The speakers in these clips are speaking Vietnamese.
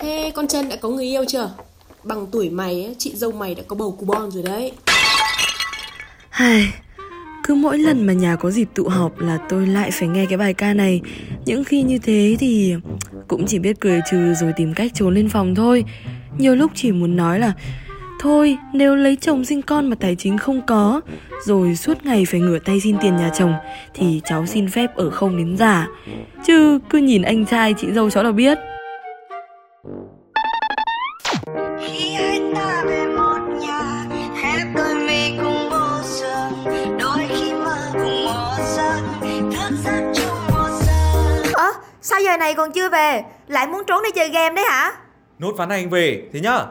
Thế con chân đã có người yêu chưa? Bằng tuổi mày, chị dâu mày đã có bầu cú bon rồi đấy. Hai, cứ mỗi lần mà nhà có dịp tụ họp là tôi lại phải nghe cái bài ca này. Những khi như thế thì cũng chỉ biết cười trừ rồi tìm cách trốn lên phòng thôi. Nhiều lúc chỉ muốn nói là Thôi, nếu lấy chồng sinh con mà tài chính không có Rồi suốt ngày phải ngửa tay xin tiền nhà chồng Thì cháu xin phép ở không đến già. Chứ cứ nhìn anh trai chị dâu cháu là biết. Ơ, sao giờ này còn chưa về? Lại muốn trốn đi chơi game đấy hả? Nốt ván này anh về, thế nhá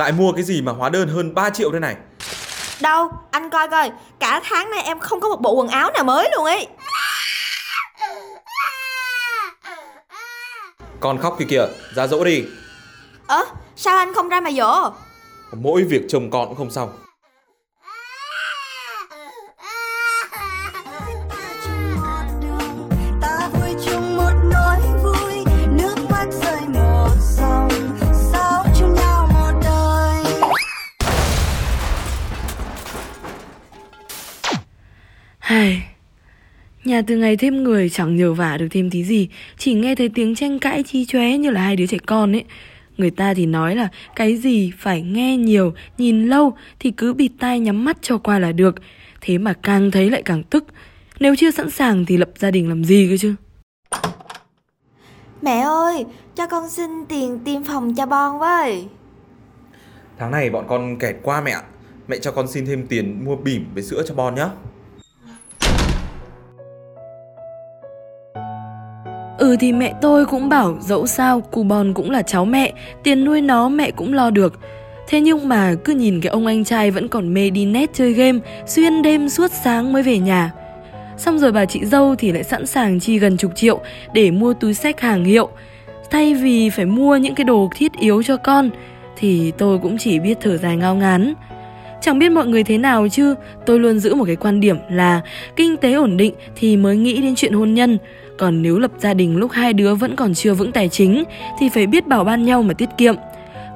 Lại mua cái gì mà hóa đơn hơn 3 triệu đây này Đâu, anh coi coi, cả tháng nay em không có một bộ quần áo nào mới luôn ấy. Con khóc kìa kìa, ra dỗ đi Ơ, sao anh không ra mà dỗ? Mỗi việc chồng con cũng không xong Hai Nhà từ ngày thêm người chẳng nhờ vả được thêm tí gì Chỉ nghe thấy tiếng tranh cãi chi chóe như là hai đứa trẻ con ấy. Người ta thì nói là cái gì phải nghe nhiều, nhìn lâu thì cứ bịt tai nhắm mắt cho qua là được. Thế mà càng thấy lại càng tức. Nếu chưa sẵn sàng thì lập gia đình làm gì cơ chứ? Mẹ ơi, cho con xin tiền tiêm phòng cho Bon với. Tháng này bọn con kẹt quá mẹ ạ. Mẹ cho con xin thêm tiền mua bỉm với sữa cho Bon nhá Ừ thì mẹ tôi cũng bảo dẫu sao cu bon cũng là cháu mẹ, Tiền nuôi nó mẹ cũng lo được. Thế nhưng mà cứ nhìn cái ông anh trai vẫn còn mê đi net chơi game, Xuyên đêm suốt sáng mới về nhà. Xong rồi bà chị dâu thì lại sẵn sàng chi gần chục triệu Để mua túi sách hàng hiệu. Thay vì phải mua những cái đồ thiết yếu cho con, Thì tôi cũng chỉ biết thở dài ngao ngán. Chẳng biết mọi người thế nào chứ? Tôi luôn giữ một cái quan điểm là Kinh tế ổn định thì mới nghĩ đến chuyện hôn nhân. Còn nếu lập gia đình lúc hai đứa vẫn còn chưa vững tài chính Thì phải biết bảo ban nhau mà tiết kiệm.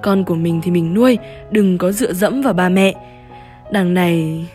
Con của mình thì mình nuôi, Đừng có dựa dẫm vào ba mẹ. Đằng này